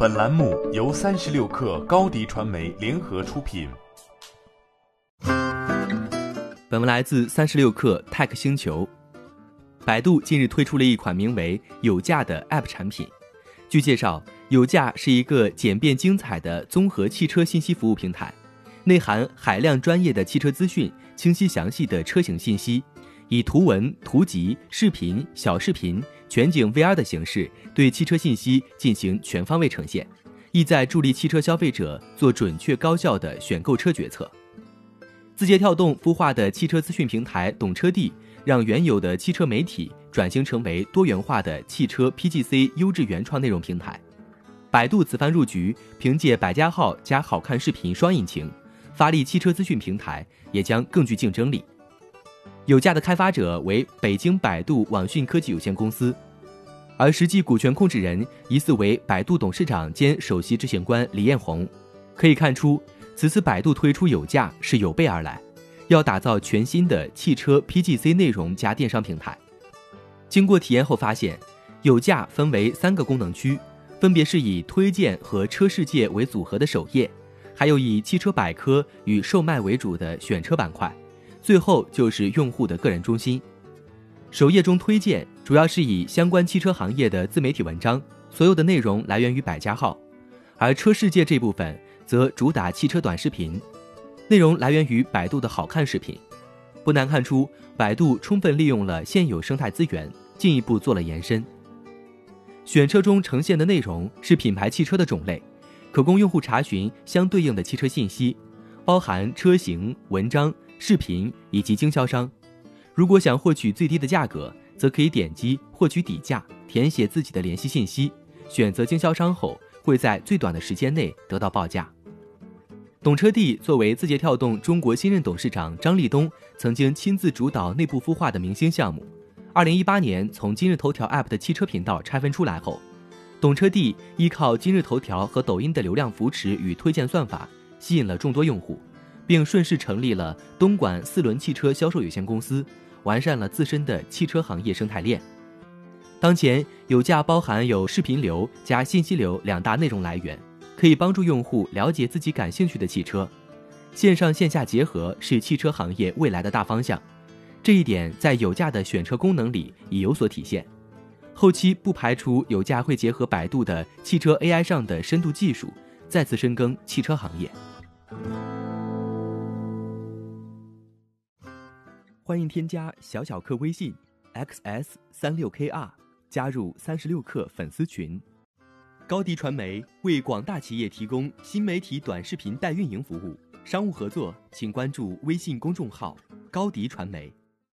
本栏目由三十六氪高低传媒联合出品。本文来自三十六氪 Tech 星球。百度近日推出了一款名为“有价”的 App 产品。据介绍，有价是一个简便精彩的综合汽车信息服务平台，内含海量专业的汽车资讯、清晰详细的车型信息，以图文、图集、视频、小视频、全景 VR 的形式对汽车信息进行全方位呈现，意在助力汽车消费者做准确高效的选购车决策。字节跳动孵化的汽车资讯平台懂车帝，让原有的汽车媒体。转型成为多元化的汽车 PGC 优质原创内容平台。百度此番入局，凭借百家号加好看视频双引擎，发力汽车资讯平台也将更具竞争力。有价的开发者为北京百度网讯科技有限公司，而实际股权控制人疑似为百度董事长兼首席执行官李彦宏。可以看出，此次百度推出有价是有备而来，要打造全新的汽车 PGC 内容加电商平台。经过体验后发现，有价分为三个功能区，分别是以推荐和车世界为组合的首页，还有以汽车百科与售卖为主的选车板块，最后就是用户的个人中心。首页中推荐主要是以相关汽车行业的自媒体文章，所有的内容来源于百家号，而车世界这部分则主打汽车短视频，内容来源于百度的好看视频。不难看出，百度充分利用了现有生态资源，进一步做了延伸。选车中呈现的内容是品牌汽车的种类，可供用户查询相对应的汽车信息，包含车型、文章、视频以及经销商。如果想获取最低的价格，则可以点击获取底价，填写自己的联系信息，选择经销商后，会在最短的时间内得到报价。懂车帝作为字节跳动中国新任董事长张立东曾经亲自主导内部孵化的明星项目，二零一八年从今日头条 App 的汽车频道拆分出来后，懂车帝依靠今日头条和抖音的流量扶持与推荐算法，吸引了众多用户，并顺势成立了东莞四轮汽车销售有限公司，完善了自身的汽车行业生态链。当前有价包含有视频流加信息流两大内容来源。可以帮助用户了解自己感兴趣的汽车，线上线下结合是汽车行业未来的大方向。这一点在有价的选车功能里已有所体现。后期不排除有价会结合百度的汽车 AI 上的深度技术，再次深耕汽车行业。欢迎添加小小客微信 xs 三六 kr，加入三十六氪粉丝群。高迪传媒为广大企业提供新媒体短视频代运营服务，商务合作请关注微信公众号“高迪传媒”。